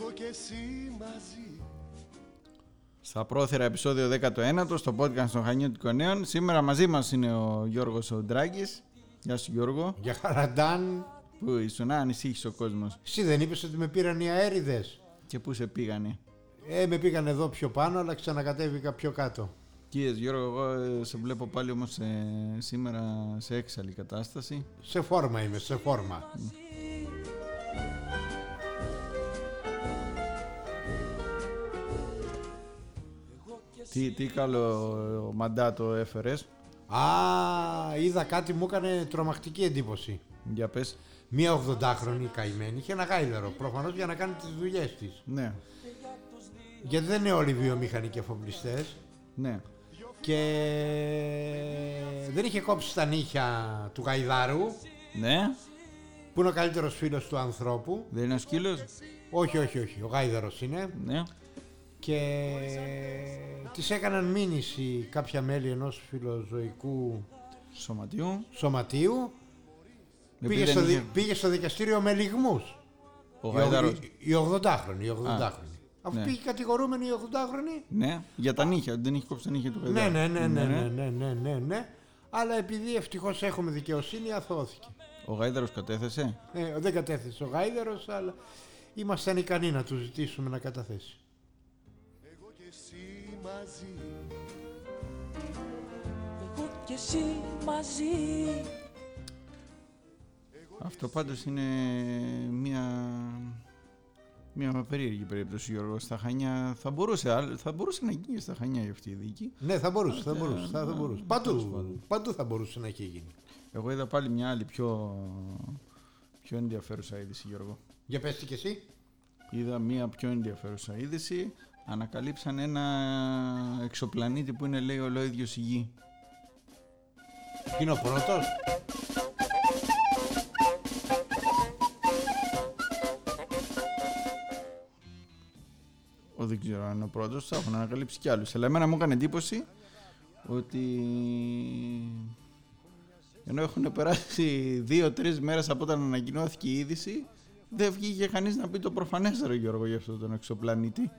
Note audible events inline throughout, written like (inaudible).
Εγώ και εσύ μαζί Στα πρόθυρα επεισόδιο 19 στο podcast των Χανιώτικων Νέων. Σήμερα μαζί μας είναι ο Γιώργος ο Ντράγκης. Γεια σου Γιώργο. Για χαραντάν. Πού ήσουν, να ανησύχησε ο κόσμος. Εσύ δεν είπες ότι με πήραν οι αέριδες. Και πού σε πήγανε. Ε, με πήγαν εδώ πιο πάνω, αλλά ξανακατέβηκα πιο κάτω. Κύριε Γιώργο, εγώ ε, σε βλέπω πάλι όμως ε, σήμερα σε έξαλλη κατάσταση. Σε φόρμα είμαι, σε φόρμα. Τι, τι καλό μαντάτο έφερες. Α, είδα κάτι μου έκανε τρομακτική εντύπωση. Για πες. Μία 80χρονη καημένη είχε ένα γάιδαρο, προφανώς για να κάνει τις δουλειές της. Ναι, Γιατί δεν είναι όλοι βιομηχανοί και εφοπλιστές. ναι. Και δεν είχε κόψει τα νύχια του γαϊδάρου, Ναι, που είναι ο καλύτερος φίλος του ανθρώπου. δεν είναι ο σκύλος; Όχι, όχι, όχι, ο γάιδαρος είναι. Ναι. Και της έκαναν μήνυση κάποια μέλη ενός φιλοζωικού Σωματιού. σωματείου Επειδή πήγε δεν στο, δι- είχε- πήγε στο δικαστήριο με λιγμούς Ο η, Γαϊδάρος. η, η 80χρονη, η 80χρονη. Αφού ναι. πήγε κατηγορούμενη η 80χρονη Ναι, για τα νύχια, ότι δεν είχε κόψει τα νύχια του ναι, Γαϊδάρου. ναι, ναι, ναι, ναι, ναι, ναι, ναι, ναι. αλλά επειδή ευτυχώς έχουμε δικαιοσύνη αθώθηκε Ο Γάιδαρος κατέθεσε; ε, δεν κατέθεσε ο Γάιδερος αλλά ήμασταν ικανοί να του ζητήσουμε να καταθέσει Εγώ και εσύ μαζί Εγώ και εσύ μαζί Αυτό πάντως είναι μια, μια περίεργη περίπτωση Γιώργος. Στα Χανιά θα μπορούσε, άλλ- θα μπορούσε να γίνει στα Χανιά η αυτή η δίκη. ναι θα μπορούσε, θα μπορούσε, θα, θα μπορούσε. τέλος Παντού, πάντων. παντού θα μπορούσε να έχει γίνει Εγώ είδα πάλι μια άλλη πιο, πιο ενδιαφέρουσα είδηση Γιώργο. για πες τι και εσύ Είδα μια πιο ενδιαφέρουσα είδηση. Ανακαλύψαν ένα εξωπλανήτη που είναι λέει ολόιδιος η γη. Είναι ο πρώτος. Ο, δεν ξέρω αν είναι ο πρώτος, θα έχουν ανακαλύψει κι άλλους. Αλλά εμένα μου έκανε εντύπωση ότι ενώ έχουν περάσει δύο-τρει μέρες από όταν ανακοινώθηκε η είδηση, δεν βγήκε κανείς να πει το προφανέστερο Γιώργο για αυτόν τον εξωπλανήτη.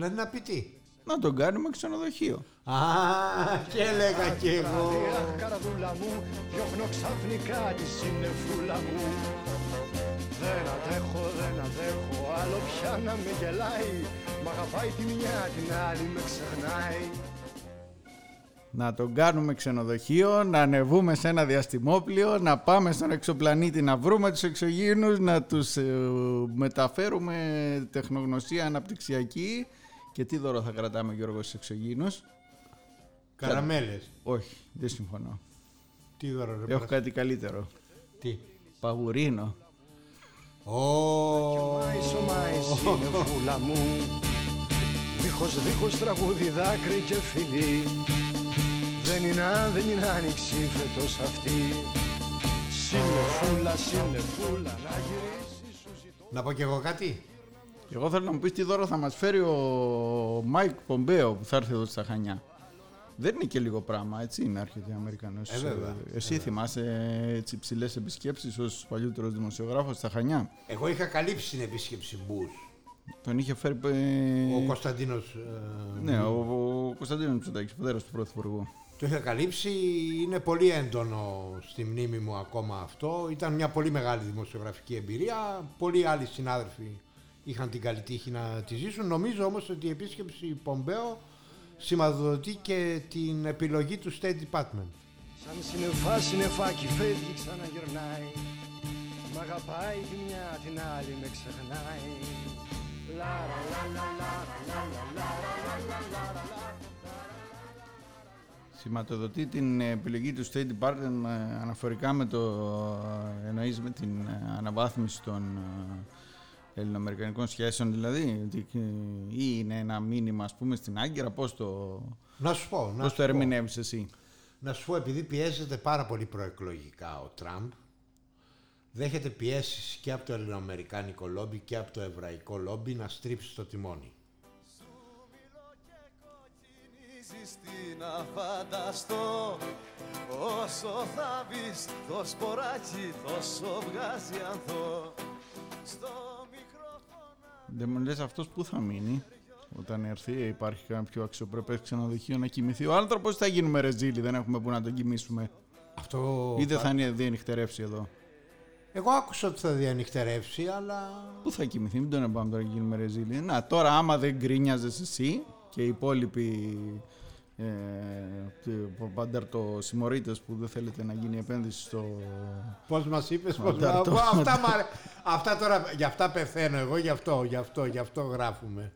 Να, να πει τι. Να τον κάνουμε ξενοδοχείο. Α, και έλεγα κι εγώ. Αχ, καρδούλα μου, διώχνω ξαφνικά τη συννεφούλα μου. Δεν αντέχω, δεν αντέχω, άλλο πια να με γελάει. Μ' αγαπάει τη μια, την άλλη με ξεχνάει. Να τον κάνουμε ξενοδοχείο, να ανεβούμε σε ένα διαστημόπλιο, να πάμε στον εξωπλανήτη να βρούμε τους εξωγήινους, να τους ε, μεταφέρουμε τεχνογνωσία αναπτυξιακή. Και τι δώρο θα κρατάμε Γιώργος στους εξωγήινους; Καραμέλες. Όχι, δεν συμφωνώ. Τι δώρο ρε Έχω πέρα. κάτι καλύτερο. Τι; Παγουρίνο. Ω, Μάισο, μάι, συννεφούλα μου. Δίχως, δίχως τραγούδι, δάκρυ και φιλί. Δεν είναι, αν δεν είναι άνοιξη φέτος αυτή. Συννεφούλα, συννεφούλα, να γυρίσεις σου ζητώ. Να πω κι εγώ κάτι. Εγώ θέλω να μου πεις τι δώρο θα μας φέρει ο Μάικ Πομπέο που θα έρθει εδώ στα Χανιά. Δεν είναι και λίγο πράγμα, έτσι είναι έρχεται ο Αμερικανός. Ε, βέβαια. Εσύ θυμάσαι έτσι ψηλές επισκέψεις ως παλιότερος δημοσιογράφος στα Χανιά; Εγώ είχα καλύψει την επίσκεψη Μπούς. Τον είχε φέρει... ε, Ο Κωνσταντίνος ε, Ναι, ο, ο Κωνσταντίνος Μητσοτάκης, πατέρας του Πρωθυπουργού. το είχα καλύψει. Είναι πολύ έντονο στη μνήμη μου ακόμα αυτό. Ήταν μια πολύ μεγάλη δημοσιογραφική εμπειρία. Πολλοί άλλοι συνάδελφοι είχαν την καλή τύχη να τη ζήσουν. Νομίζω όμως ότι η επίσκεψη Πομπέο σηματοδοτεί και την επιλογή του State Department. Σαν συννεφά, συννεφάκι φεύγει, ξαναγυρνάει. Μ' αγαπάει τη μια, την άλλη με ξεχνάει. Λάρα, λα, λα, λάρα, λα, λα, λάρα, λα, λα, λάρα, λα. Σηματοδοτεί την επιλογή του State Department ε, αναφορικά με το ε, εννοείς με την ε, αναβάθμιση των ε, ελληνοαμερικανικών σχέσεων δηλαδή ότι, ε, ή είναι ένα μήνυμα ας πούμε στην Άγκυρα πώς το, Να σου πω, να πώς σου το πω. ερμηνεύεις εσύ; Να σου πω, επειδή πιέζεται πάρα πολύ προεκλογικά ο Τραμπ, δέχεται πιέσεις και από το ελληνοαμερικάνικο λόμπι και από το εβραϊκό λόμπι να στρίψει το τιμόνι. Κινήσεις τι να φανταστώ Όσο θα μπεις το σποράκι τόσο βγάζει ανθό Στο μικρόφωνο Δεν μου λες αυτός που θα μείνει; Όταν έρθει, υπάρχει κάποιο αξιοπρεπές ξενοδοχείο να κοιμηθεί. Ο άνθρωπος θα γίνουμε ρεζίλοι, δεν έχουμε που να τον κοιμήσουμε. Αυτό... Ή δεν θα είναι διανυχτερεύσει εδώ; Εγώ άκουσα ότι θα διανυχτερεύσει, αλλά... Πού θα κοιμηθεί, μην τον πάμε τώρα και γίνουμε ρεζίλοι. Να, τώρα άμα δεν γκρίνιαζες εσύ και οι υπόλοιποι ε, παντέρτο συμμορίτες που δεν θέλετε να γίνει επένδυση στο... Πώς μας είπες, πώς... Μαντάρτο. αυτά, μ' αρέ- αυτά τώρα, γι' αυτά πεθαίνω εγώ, γι' αυτό, γι' αυτό, γι' αυτό γράφουμε.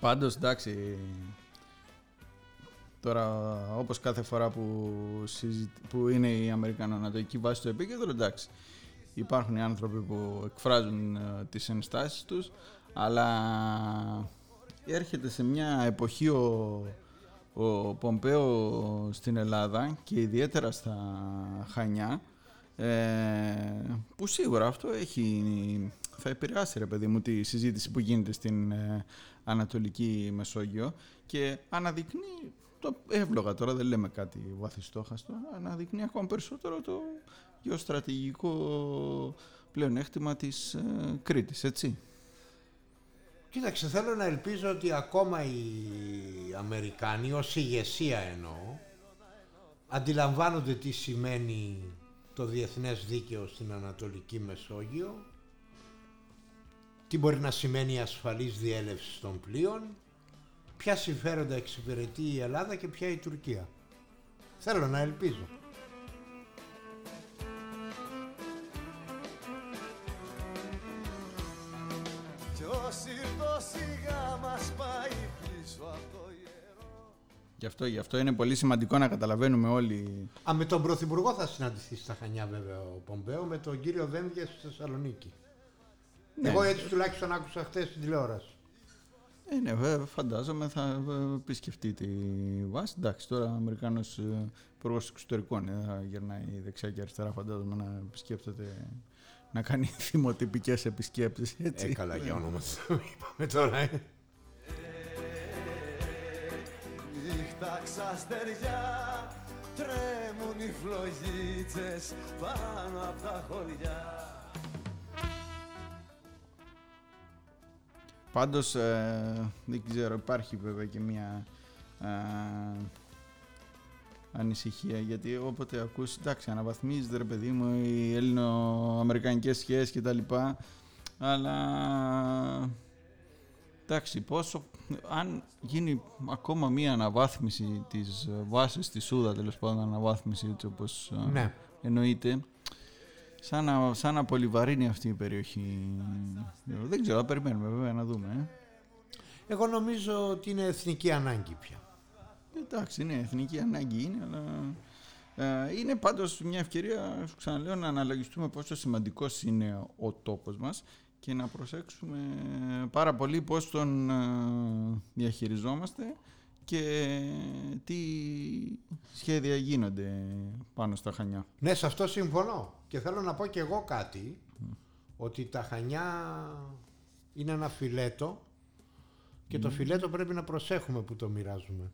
Πάντως εντάξει Τώρα όπως κάθε φορά που, συζη- που είναι η Αμερικανο-Ανατολική βάση στο επίκεντρο εντάξει υπάρχουν οι άνθρωποι που εκφράζουν ε, τις ενστάσεις τους αλλά έρχεται σε μια εποχή ο, ο Πομπέο στην Ελλάδα και ιδιαίτερα στα Χανιά ε, που σίγουρα αυτό έχει, θα επηρεάσει ρε παιδί μου τη συζήτηση που γίνεται στην ε, Ανατολική Μεσόγειο και αναδεικνύει το εύλογα τώρα δεν λέμε κάτι βαθιστόχαστο αναδεικνύει ακόμα περισσότερο το γεωστρατηγικό πλεονέκτημα της ε, Κρήτης έτσι. Κοίταξε, θέλω να ελπίζω ότι ακόμα οι Αμερικάνοι, ως ηγεσία εννοώ, αντιλαμβάνονται τι σημαίνει το διεθνές δίκαιο στην Ανατολική Μεσόγειο, τι μπορεί να σημαίνει η ασφαλής διέλευση των πλοίων, ποια συμφέροντα εξυπηρετεί η Ελλάδα και ποια η Τουρκία. Θέλω να ελπίζω. Κι όσοι το σιγά μας πάει πίσω από το ιερό Γι' αυτό, γι' αυτό είναι πολύ σημαντικό να καταλαβαίνουμε όλοι Α, με τον Πρωθυπουργό θα συναντηθεί στα Χανιά βέβαια ο Πομπέο, με τον κύριο Δένδια στη Θεσσαλονίκη. Ναι. Εγώ έτσι τουλάχιστον άκουσα χθες στην τηλεόραση. Ε, ναι, βέβαια, φαντάζομαι θα ε, επισκεφτεί τη βάση. Εντάξει, τώρα ο Αμερικάνος υπουργός εξωτερικών ε, θα γυρνάει δεξιά και αριστερά, φαντάζομαι να επισκέπτεται, να κάνει (laughs) θυμοτυπικές επισκέψει. Έτσι. Ε, καλά για όνομα του. Είπαμε τώρα, ε. Νύχτα ξαστεριά τρέμουν οι φλογίτσες πάνω από τα χωριά Πάντως, ε, δεν ξέρω, υπάρχει βέβαια και μια ε, ανησυχία γιατί όποτε ακούς, εντάξει, αναβαθμίζεται ρε παιδί μου οι ελληνο-αμερικανικές σχέσεις και τα λοιπά, αλλά εντάξει, πόσο, αν γίνει ακόμα μια αναβάθμιση της βάσης της Σούδα, τέλος πάντων αναβάθμιση έτσι όπως ε, Ναι. εννοείται, σαν να, σαν να πολυβαρύνει αυτή η περιοχή. Δεν ξέρω, θα περιμένουμε βέβαια να δούμε. ε. Εγώ νομίζω ότι είναι εθνική ανάγκη πια. Εντάξει, είναι εθνική ανάγκη είναι, αλλά ε, είναι πάντως μια ευκαιρία, σου ξαναλέω, να αναλογιστούμε πόσο σημαντικός είναι ο τόπος μας και να προσέξουμε πάρα πολύ πώς τον ε, διαχειριζόμαστε και τι σχέδια γίνονται πάνω στα Χανιά. Ναι, σε αυτό συμφωνώ. Και θέλω να πω και εγώ κάτι, ότι τα Χανιά είναι ένα φιλέτο και το φιλέτο πρέπει να προσέχουμε που το μοιράζουμε.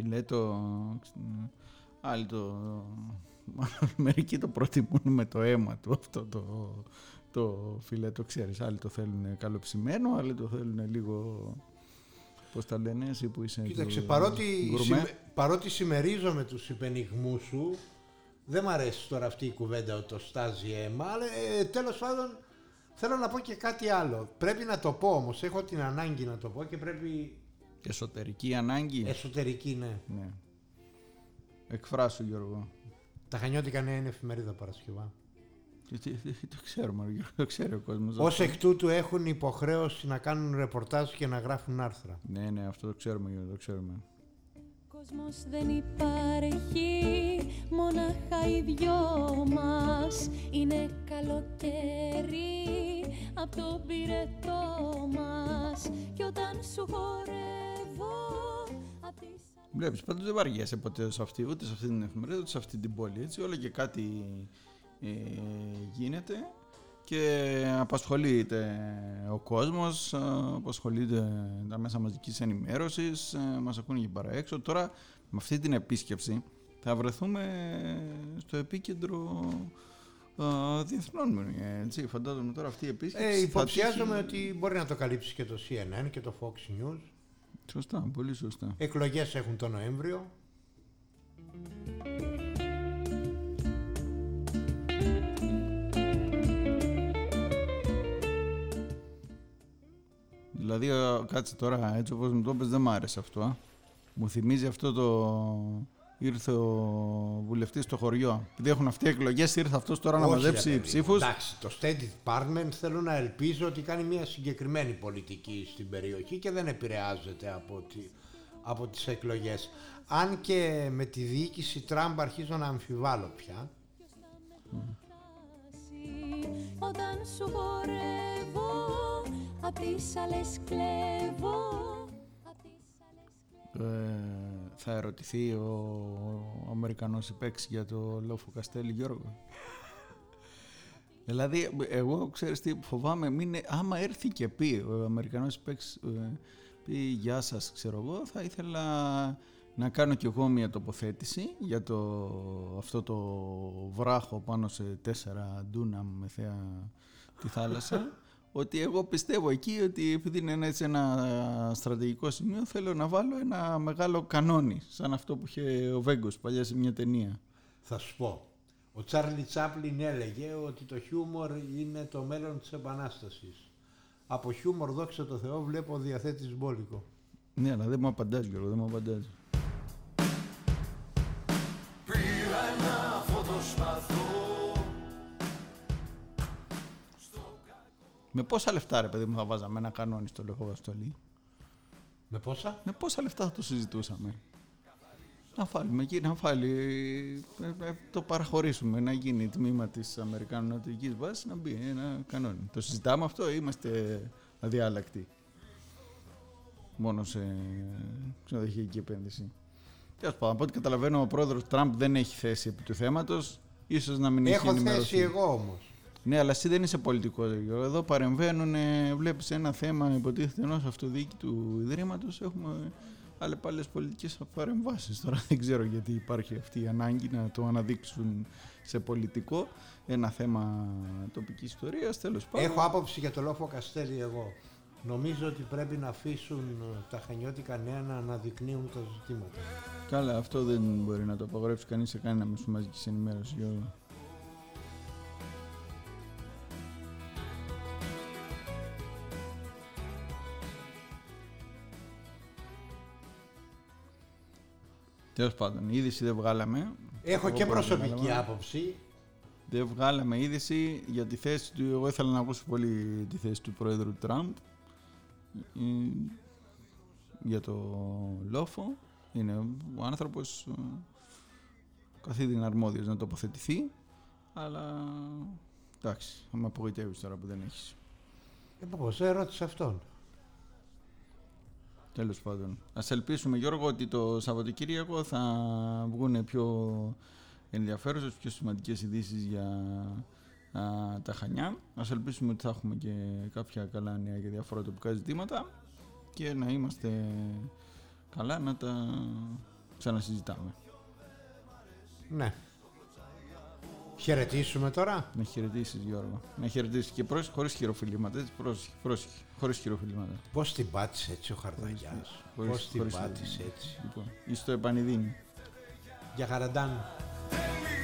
Φιλέτο, άλλοι το, μερικοί το προτιμούν με το αίμα του αυτό το, το φιλέτο, ξέρεις, άλλοι το θέλουν καλοψημένο, άλλοι το θέλουν λίγο, πώς τα λένε, εσύ που είσαι Κοίταξε, του- παρότι, γκουρμέ. συμμε- παρότι συμμερίζομαι τους υπενιγμούς σου, δεν μ' αρέσει τώρα αυτή η κουβέντα ότι το στάζει αίμα, αλλά ε, τέλος πάντων θέλω να πω και κάτι άλλο. Πρέπει να το πω όμως, έχω την ανάγκη να το πω και πρέπει Εσωτερική ανάγκη. εσωτερική, ναι. Ναι. Εκφράσου Γιώργο. Τα Χανιώτικα νέα είναι εφημερίδα Παρασκευά. Τι- τι- τι- Το ξέρουμε, Γιώργο, το ξέρει ο κόσμος. Ως αυτό. εκ τούτου έχουν υποχρέωση να κάνουν ρεπορτάζ και να γράφουν άρθρα. Ναι, ναι, αυτό το ξέρουμε, Γιώργο, το ξέρουμε. κόσμος δεν υπάρχει Μονάχα οι δυο μας Είναι καλοκαίρι Απ' το πυρετό μας Κι όταν σου χορεύω απ' τις Βλέπεις, πάντως δεν βαριέσαι ποτέ σε αυτή, ούτε σε αυτή την εφημερίδα, ούτε σε αυτή την πόλη. Έτσι, όλο και κάτι ε, γίνεται και απασχολείται ο κόσμος, ε, απασχολείται τα μέσα μαζικής ενημέρωσης, ε, μας ακούνε και παρά έξω. Τώρα, με αυτή την επίσκεψη, θα βρεθούμε στο επίκεντρο ε, διεθνών. ε, Έτσι, φαντάζομαι τώρα αυτή η επίσκεψη. Ε, θα υποψιάζομαι τύχει- ότι μπορεί να το καλύψεις και το CNN και το Fox News. Σωστά, πολύ σωστά. Εκλογές έχουν το Νοέμβριο. Δηλαδή, ε, κάτσε τώρα, έτσι όπως μου το είπες, δεν μ' άρεσε αυτό. α. Μου θυμίζει αυτό το... Ήρθε ο βουλευτής στο χωριό. Επειδή έχουν αυτοί οι εκλογές, ήρθε αυτός τώρα να Όχι, ρε μαζέψει παιδί μου. ψήφους. Εντάξει, το State Department θέλω να ελπίζω ότι κάνει μια συγκεκριμένη πολιτική στην περιοχή και δεν επηρεάζεται από, τη, από τις εκλογές. Αν και με τη διοίκηση Τραμπ αρχίζω να αμφιβάλλω πια. Όταν σου χορεύω Απ' τις άλλες κλέβω θα ερωτηθεί ο, ο Αμερικανός υπέξ για το Λόφο Καστέλη Γιώργο. δηλαδή, εγώ ξέρεις τι φοβάμαι, μην, είναι- άμα έρθει και πει ο Αμερικανός υπέξ, ε, πει γεια σας ξέρω εγώ, θα ήθελα να κάνω κι εγώ μια τοποθέτηση για το, αυτό το βράχο πάνω σε τέσσερα ντούναμ με θέα τη θάλασσα (laughs) ότι εγώ πιστεύω εκεί ότι επειδή είναι ένα, έτσι ένα στρατηγικό σημείο θέλω να βάλω ένα μεγάλο κανόνι σαν αυτό που είχε ο Βέγκος παλιά σε μια ταινία. Θα σου πω. Ο Τσάρλι Τσάπλιν έλεγε ότι το χιούμορ είναι το μέλλον της Επανάστασης. Από χιούμορ, δόξα τω Θεώ, βλέπω διαθέτης μπόλικο. Ναι, αλλά δεν μου απαντάς Γιώργο, δεν μου απαντάς. Με πόσα λεφτά ρε παιδί μου θα βάζαμε ένα κανόνι στο λεχοβαστολί. Με πόσα; Με πόσα λεφτά θα το συζητούσαμε; Να βάλουμε εκεί, να βάλει, ε, ε, το παραχωρήσουμε, να γίνει τμήμα της Αμερικανωτικής βάσης, να μπει ένα κανόνι. Το συζητάμε αυτό ή είμαστε αδιάλακτοι; Μόνο σε ξενοδοχειακή επένδυση. Τέλος πάντων, από ό,τι καταλαβαίνω, ο πρόεδρος Τραμπ δεν έχει θέση επί του θέματος. Ίσως να μην έχει Έχω ενημερωθεί. θέση εγώ όμως. Ναι, αλλά εσύ δεν είσαι πολιτικός. Εδώ παρεμβαίνουν, βλέπεις ένα θέμα, υποτίθεται ενός αυτοδίκη του Ιδρύματος. Έχουμε άλλε πάλι πολιτικές παρεμβάσεις. Τώρα δεν ξέρω γιατί υπάρχει αυτή η ανάγκη να το αναδείξουν σε πολιτικό. Ένα θέμα τοπικής ιστορίας, τέλος πάντων. Έχω άποψη για το λόφο Καστέλη εγώ. Νομίζω ότι πρέπει να αφήσουν ε, τα χανιώτικα νέα να αναδεικνύουν τα ζητήματα. Καλά, αυτό δεν μπορεί να το απαγορεύσει κανείς σε κανένα μέσο μαζική ενημέρωση. Γιώργο. Τέλος πάντων, η είδηση δεν βγάλαμε. Έχω Εγώ και πρώτα προσωπική βγάλαμε. άποψη. Δεν βγάλαμε είδηση για τη θέση του. Εγώ ήθελα να ακούσω πολύ τη θέση του πρόεδρου Τραμπ ε, για το λόφο. Είναι ο άνθρωπος ε, καθίδιν αρμόδιος να τοποθετηθεί, αλλά εντάξει, θα με απογοητεύεις τώρα που δεν έχεις. Ε, πώς, ερώτησε αυτόν. Τέλος πάντων. Ας ελπίσουμε Γιώργο ότι το Σαββατοκύριακο θα βγουν πιο ενδιαφέρουσες, πιο σημαντικές ειδήσεις για α, τα Χανιά. Ας ελπίσουμε ότι θα έχουμε και κάποια καλά νέα για διάφορα τοπικά ζητήματα και να είμαστε καλά να τα ξανασυζητάμε. Ναι. Χαιρετήσουμε τώρα. Να χαιρετήσεις Γιώργο. Να χαιρετήσεις και πρόσεχε χωρίς χειροφιλήματα. Έτσι, πρόσεχε, πρόσεχε, χωρίς χειροφιλήματα. Πώς την πάτησε έτσι ο Χαρδαγιάς. Χωρίς- Πώς την χωρίς πάτησε χειροφιλήματα. έτσι; Λοιπόν, είσαι στο επανειδίνη. Για χαραντάν. Θέλει